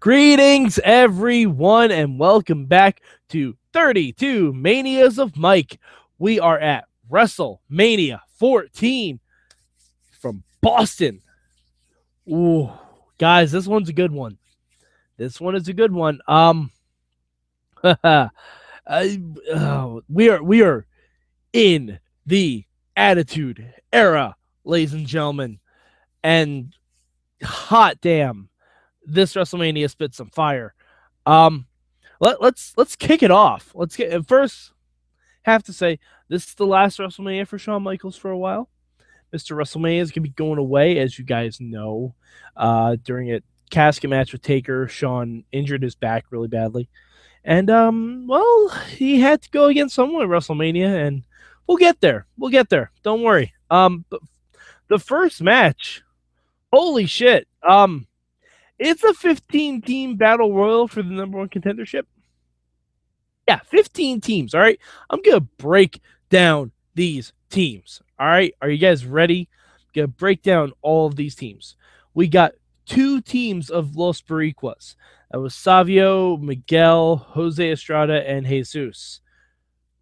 Greetings, everyone, and welcome back to 32 Manias of Mike. We are at WrestleMania 14 from Boston. Ooh, guys, this one's a good one. This one is a good one. Um, I, oh, we are we are in the Attitude Era, ladies and gentlemen, and hot damn, this WrestleMania spit some fire. Um, let, let's let's kick it off. Let's get first. Have to say this is the last WrestleMania for Shawn Michaels for a while. Mr. WrestleMania is gonna be going away, as you guys know. Uh, during a casket match with Taker, Shawn injured his back really badly, and um, well, he had to go against someone at WrestleMania, and we'll get there. We'll get there. Don't worry. Um, the first match, holy shit. Um, it's a 15 team battle royal for the number one contendership. Yeah, 15 teams. All right. I'm going to break down these teams. All right. Are you guys ready? I'm going to break down all of these teams. We got two teams of Los Boricuas. That was Savio, Miguel, Jose Estrada, and Jesus.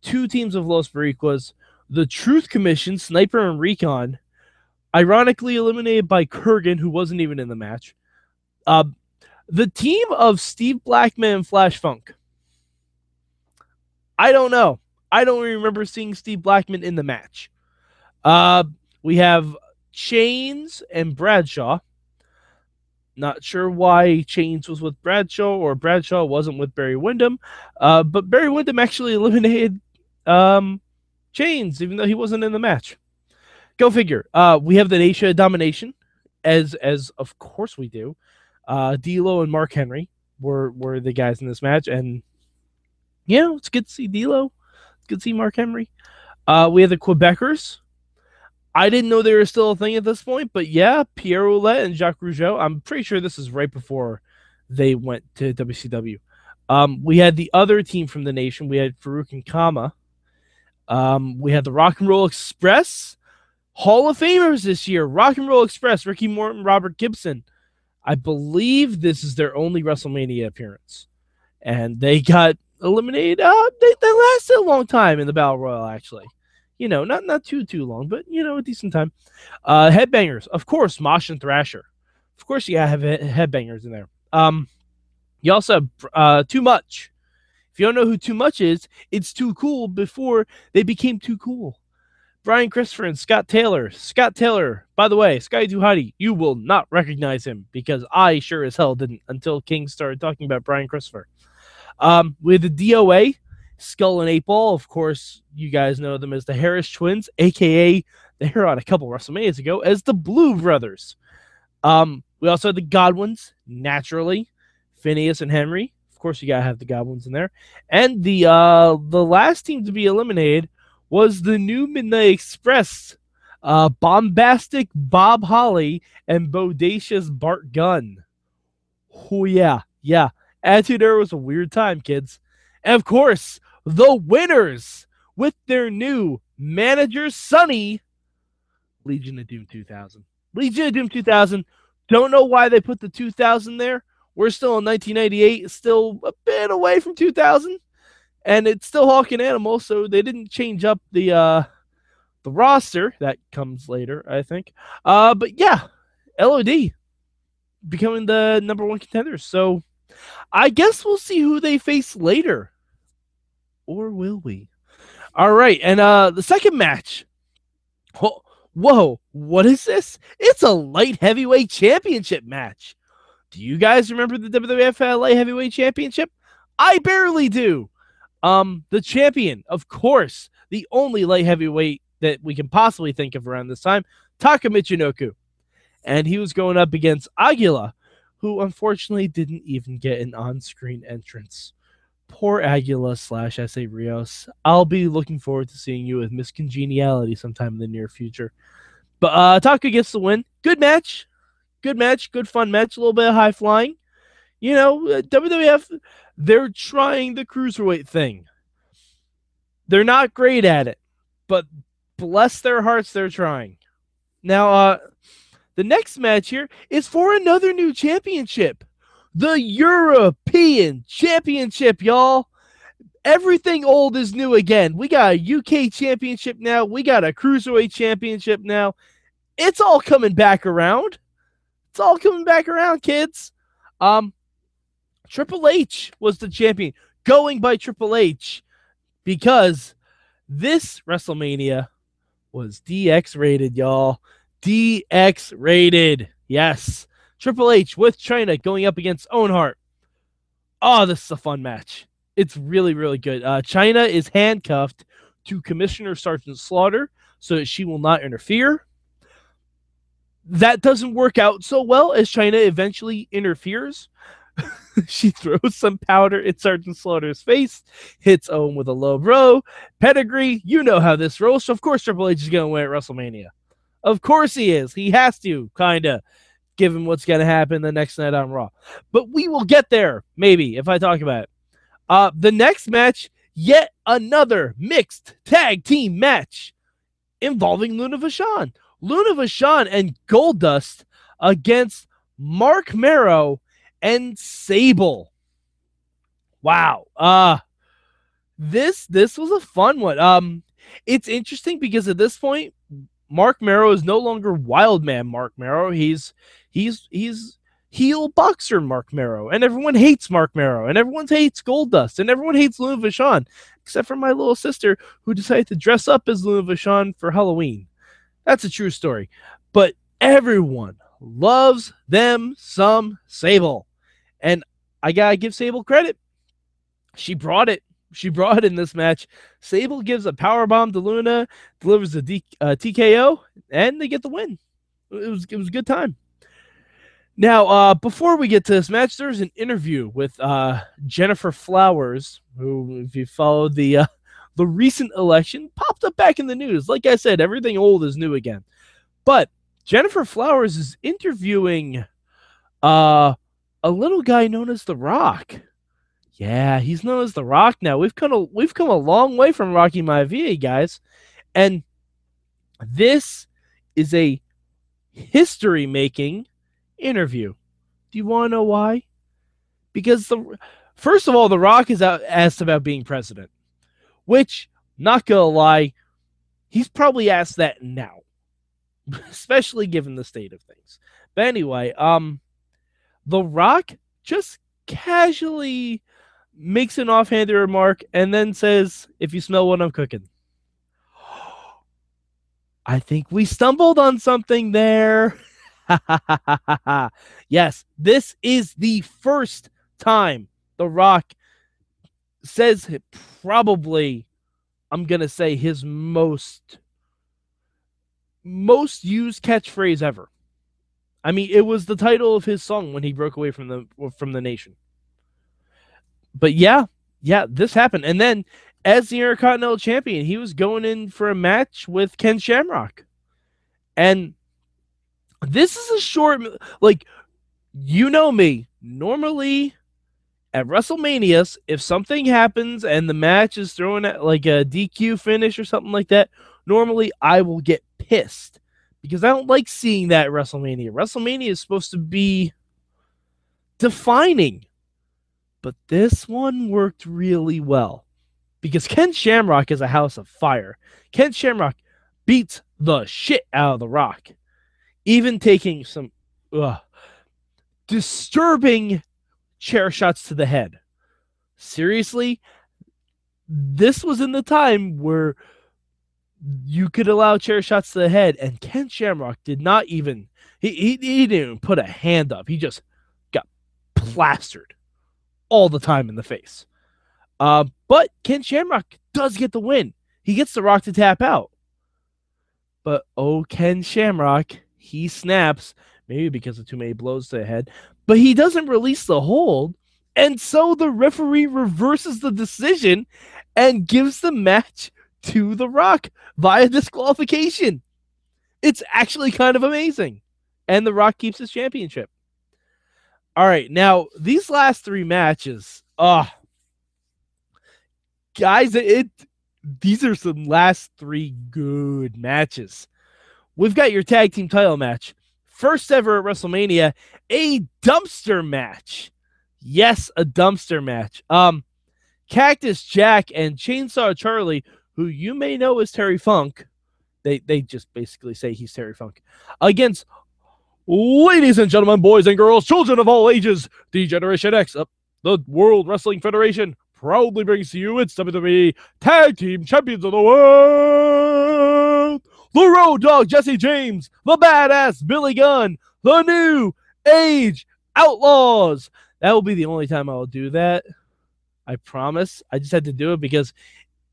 Two teams of Los Boricuas. The Truth Commission, Sniper and Recon, ironically eliminated by Kurrgan, who wasn't even in the match. Uh, the team of Steve Blackman and Flash Funk. I don't know. I don't remember seeing Steve Blackman in the match. Uh, we have Chains and Bradshaw. Not sure why Chains was with Bradshaw or Bradshaw wasn't with Barry Windham. Uh, but Barry Windham actually eliminated um, Chains, even though he wasn't in the match. Go figure. Uh, we have the Nation of Domination, as as of course we do. Uh, D'Lo and Mark Henry were were the guys in this match, and yeah, it's good to see D'Lo. It's good to see Mark Henry. Uh, we have the Quebecers. I didn't know they were still a thing at this point, but yeah, Pierre Ouellet and Jacques Rougeau. I'm pretty sure this is right before they went to WCW. Um, we had the other team from the nation. We had Faarooq and Kama. Um, we had the Rock and Roll Express. Hall of Famers this year. Rock and Roll Express, Ricky Morton, Robert Gibson. I believe this is their only WrestleMania appearance. And they got eliminated. Uh, they, they lasted a long time in the Battle Royal, actually. You know, not not too too long, but you know, a decent time. Uh, headbangers, of course, Mosh and Thrasher. Of course, you have headbangers in there. Um, you also have uh, Too Much. If you don't know who Too Much is, it's Too Cool before they became Too Cool. Brian Christopher and Scott Taylor. Scott Taylor, by the way, Scotty 2 Hotty, you will not recognize him because I sure as hell didn't until King started talking about Brian Christopher. Um, with the DOA, Skull and Eight Ball, of course, you guys know them as the Harris Twins, aka they were on a couple WrestleManias ago as the Blu Brothers. Um, we also had the Godwins, naturally, Phineas and Henry. Of course, you gotta have the Godwins in there, and the uh, the last team to be eliminated was the new Midnight Express, uh, bombastic Bob Holly and bodacious Bart Gunn. Oh yeah, yeah. Attitude Era was a weird time, kids. And of course, the winners with their new manager, Sunny, Legion of Doom 2000. Legion of Doom 2000. Don't know why they put the 2000 there. We're still in 1998, still a bit away from 2000 and it's still Hawk and Animal, so they didn't change up the uh the roster. That comes later, I think. Uh, but yeah, LOD becoming the number one contenders. So I guess we'll see who they face later, or will we? All right, and uh the second match. Whoa, whoa, what is this? It's a light heavyweight championship match. Do you guys remember the WWF Light Heavyweight Championship? I barely do. Um, the champion, of course, the only light heavyweight that we can possibly think of around this time, Taka Michinoku. And he was going up against Aguila, who unfortunately didn't even get an on screen entrance. Poor Aguila slash Essa Rios. I'll be looking forward to seeing you with Miss Congeniality sometime in the near future. But uh, Taka gets the win. Good match. Good match. Good fun match. A little bit of high flying. You know, uh, WWF they're trying the cruiserweight thing. They're not great at it, but bless their hearts, they're trying. Now, uh, the next match here is for another new championship. the European Championship, y'all. Everything old is new again. We got a UK Championship now. We got a Cruiserweight Championship now. It's all coming back around. It's all coming back around, kids. Um, Triple H was the champion, going by Triple H because this WrestleMania was DX rated, y'all. DX rated. Yes. Triple H with Chyna going up against Owen Hart. Oh, this is a fun match. It's really, really good. Uh, Chyna is handcuffed to Commissioner Sergeant Slaughter so that she will not interfere. That doesn't work out so well as Chyna eventually interferes. she throws some powder in Sergeant Slaughter's face, hits Owen with a low blow. Pedigree, you know how this rolls. So, of course, Triple H is going to win at WrestleMania. Of course he is. He has to, kind of, given what's going to happen the next night on Raw. But we will get there, maybe, if I talk about it. Uh, the next match, yet another mixed tag team match involving Luna Vachon. Luna Vachon and Goldust against Mark Mero and Sable. Wow. Uh this this was a fun one. Um it's interesting because at this point Mark Mero is no longer wild man Mark Mero. He's he's he's heel boxer Mark Mero. And everyone hates Mark Mero. And everyone hates Goldust. And everyone hates Luna Vachon. Except for my little sister who decided to dress up as Luna Vachon for Halloween. That's a true story. But everyone loves them some Sable. And I gotta give Sable credit. She brought it. She brought it in this match. Sable gives a power bomb to Luna, delivers a D, uh, TKO, and they get the win. It was it was a good time. Now, uh, before we get to this match, there's an interview with uh, Gennifer Flowers, who, if you followed the uh, the recent election, popped up back in the news. Like I said, everything old is new again. But Gennifer Flowers is interviewing uh, a little guy known as The Rock. Yeah, he's known as The Rock now. We've come a, we've come a long way from Rocky Maivia, guys. And this is a history making interview. Do you want to know why? Because the first of all, The Rock is asked about being president, which, not gonna lie, he's probably asked that now, especially given the state of things. But anyway, um, the Rock just casually makes an offhanded remark and then says, If you smell what I'm cooking. I think we stumbled on something there. yes, this is the first time The Rock says probably, I'm going to say, his most most used catchphrase ever. I mean, it was the title of his song when he broke away from the from the nation. But yeah, yeah, this happened. And then as the Intercontinental Champion, he was going in for a match with Ken Shamrock. And this is a short like you know me. Normally at WrestleManias, if something happens and the match is thrown at like a DQ finish or something like that, normally I will get pissed because I don't like seeing that WrestleMania. WrestleMania is supposed to be defining, but this one worked really well because Ken Shamrock is a house of fire. Ken Shamrock beats the shit out of The Rock, even taking some ugh, disturbing chair shots to the head. Seriously, this was in the time where you could allow chair shots to the head, and Ken Shamrock did not even he, he, he didn't even put a hand up. He just got plastered all the time in the face. Uh, but Ken Shamrock does get the win. He gets the rock to tap out. But oh, Ken Shamrock, he snaps, maybe because of too many blows to the head, but he doesn't release the hold. And so the referee reverses the decision and gives the match to The Rock via disqualification. It's actually kind of amazing. And The Rock keeps his championship. All right, now these last three matches, oh, guys, it these are some last three good matches. We've got your tag team title match, first ever at WrestleMania, a dumpster match. Yes, a dumpster match. Um, Cactus Jack and Chainsaw Charlie, who you may know as Terry Funk, they they just basically say he's Terry Funk, against ladies and gentlemen, boys and girls, children of all ages, the Generation X, the World Wrestling Federation proudly brings to you its WWE Tag Team Champions of the World, the Road Dog Jesse James, the Badass Billy Gunn, the New Age Outlaws. That will be the only time I will do that. I promise. I just had to do it because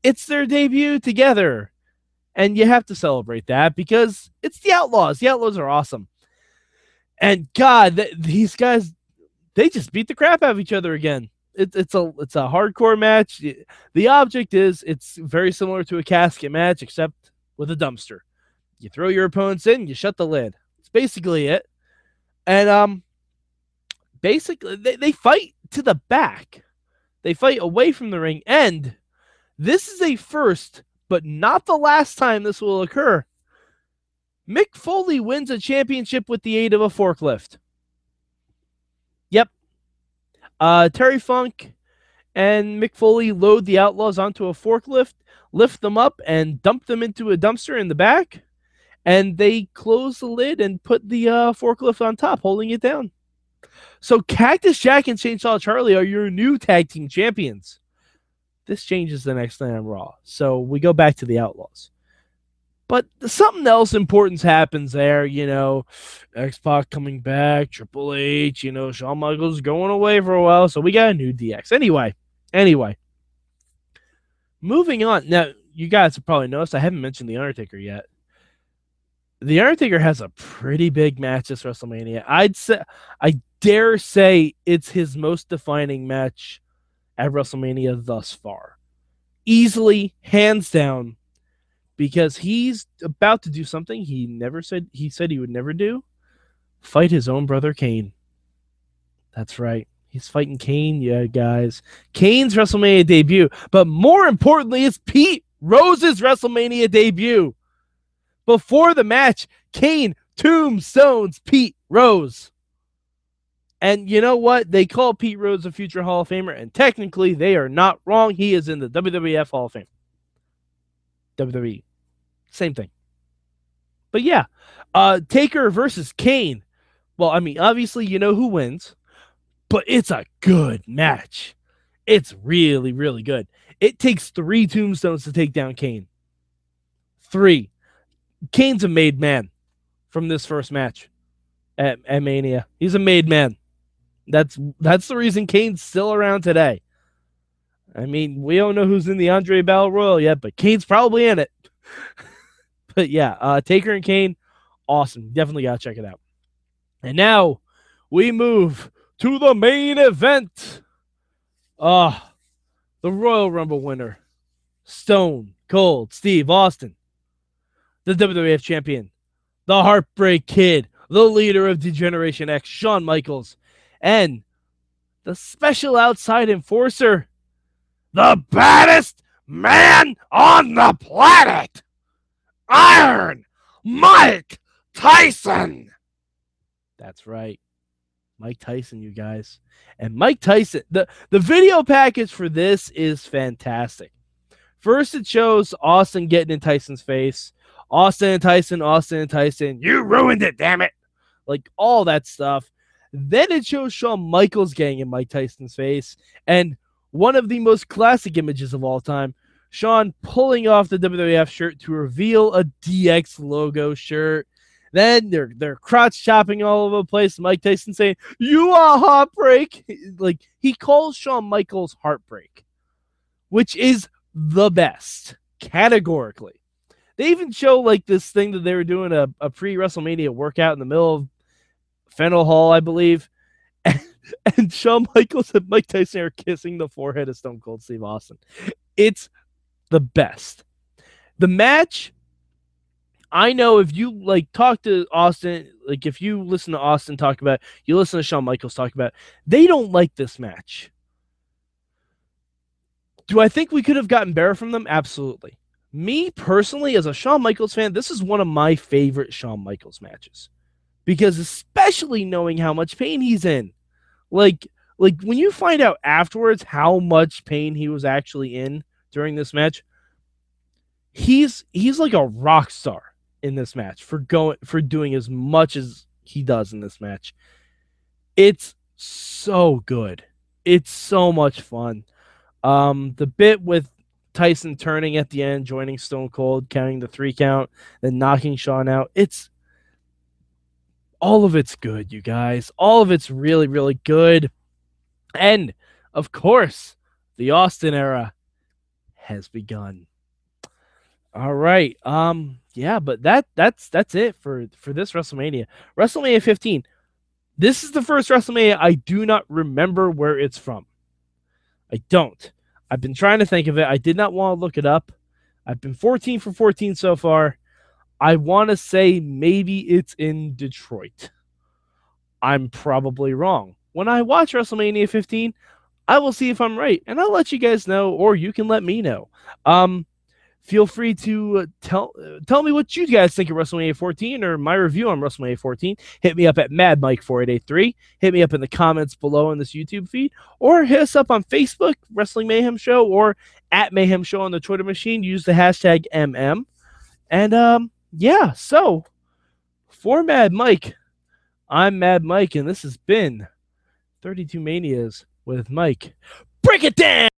it's their debut together. And you have to celebrate that because it's the Outlaws. The Outlaws are awesome. And God, th- these guys, they just beat the crap out of each other again. It, it's a it's a hardcore match. The object is it's very similar to a casket match, except with a dumpster. You throw your opponents in, you shut the lid. It's basically it. And um, basically they, they fight to the back. They fight away from the ring. And this is a first, but not the last time this will occur. Mick Foley wins a championship with the aid of a forklift. Yep. Uh, Terry Funk and Mick Foley load the Outlaws onto a forklift, lift them up, and dump them into a dumpster in the back. And they close the lid and put the uh, forklift on top, holding it down. So Cactus Jack and Chainsaw Charlie are your new tag team champions. This changes the next night on Raw. So we go back to the Outlaws. But something else important happens there, you know. X Pac coming back, Triple H, you know, Shawn Michaels going away for a while. So we got a new DX. Anyway, anyway. Moving on. Now, you guys have probably noticed I haven't mentioned The Undertaker yet. The Undertaker has a pretty big match this WrestleMania. I'd say I dare say it's his most defining match at WrestleMania thus far. Easily, hands down, because he's about to do something he never said he said he would never do. Fight his own brother Kane. That's right. He's fighting Kane, yeah, guys. Kane's WrestleMania debut, but more importantly, it's Pete Rose's WrestleMania debut. Before the match, Kane tombstones Pete Rose. And you know what? They call Pete Rose a future Hall of Famer, and technically they are not wrong. He is in the WWF Hall of Fame. WWE. Same thing. But yeah, uh, Taker versus Kane. Well, I mean, obviously, you know who wins, but it's a good match. It's really, really good. It takes three tombstones to take down Kane. Three. Kane's a made man from this first match at, at Mania. He's a made man. That's that's the reason Kane's still around today. I mean, we don't know who's in the Andre Battle Royal yet, but Kane's probably in it. but yeah, uh, Taker and Kane, awesome. Definitely gotta check it out. And now we move to the main event. Uh, the Royal Rumble winner, Stone Cold Steve Austin the WWF champion, the Heartbreak Kid, the leader of D-Generation X, Shawn Michaels, and the special outside enforcer, the baddest man on the planet, Iron Mike Tyson. That's right. Mike Tyson, you guys. And Mike Tyson, the, the video package for this is fantastic. First, it shows Austin getting in Tyson's face. Austin and Tyson, Austin and Tyson, you ruined it, damn it. Like all that stuff. Then it shows Shawn Michaels getting in Mike Tyson's face. And one of the most classic images of all time, Shawn pulling off the WWF shirt to reveal a DX logo shirt. Then they're they're crotch chopping all over the place. Mike Tyson saying, You are heartbreak. Like he calls Shawn Michaels heartbreak, which is the best, categorically. They even show like this thing that they were doing a, a pre WrestleMania workout in the middle of Faneuil Hall, I believe. And, and Shawn Michaels and Mike Tyson are kissing the forehead of Stone Cold Steve Austin. It's the best. The match, I know if you like talk to Austin, like if you listen to Austin talk about, you listen to Shawn Michaels talk about, they don't like this match. Do I think we could have gotten better from them? Absolutely me personally, as a Shawn Michaels fan, this is one of my favorite Shawn Michaels matches because, especially knowing how much pain he's in, like, like when you find out afterwards how much pain he was actually in during this match, he's he's like a rock star in this match for going for doing as much as he does in this match. It's so good. It's so much fun. Um, the bit with Tyson turning at the end, joining Stone Cold, counting the three count, then knocking Shawn out. It's all of it's good, you guys. All of it's really, really good. And of course, the Austin era has begun. All right. Um yeah, but that that's that's it for for this WrestleMania. WrestleMania 15. This is the first WrestleMania I do not remember where it's from. I don't. I've been trying to think of it. I did not want to look it up. I've been 14 for 14 so far. I want to say maybe it's in Detroit. I'm probably wrong. When I watch WrestleMania 15, I will see if I'm right, and I'll let you guys know, or you can let me know. Um, feel free to uh, tell tell me what you guys think of WrestleMania 14 or my review on WrestleMania 14. Hit me up at Mad Mike 4883. Hit me up in the comments below in this YouTube feed, or hit us up on Facebook, Wrestling Mayhem Show, or at Mayhem Show on the Twitter machine. Use the hashtag MM. And um, yeah, so for Mad Mike, I'm Mad Mike, and this has been 32 Manias with Mike. Break it down!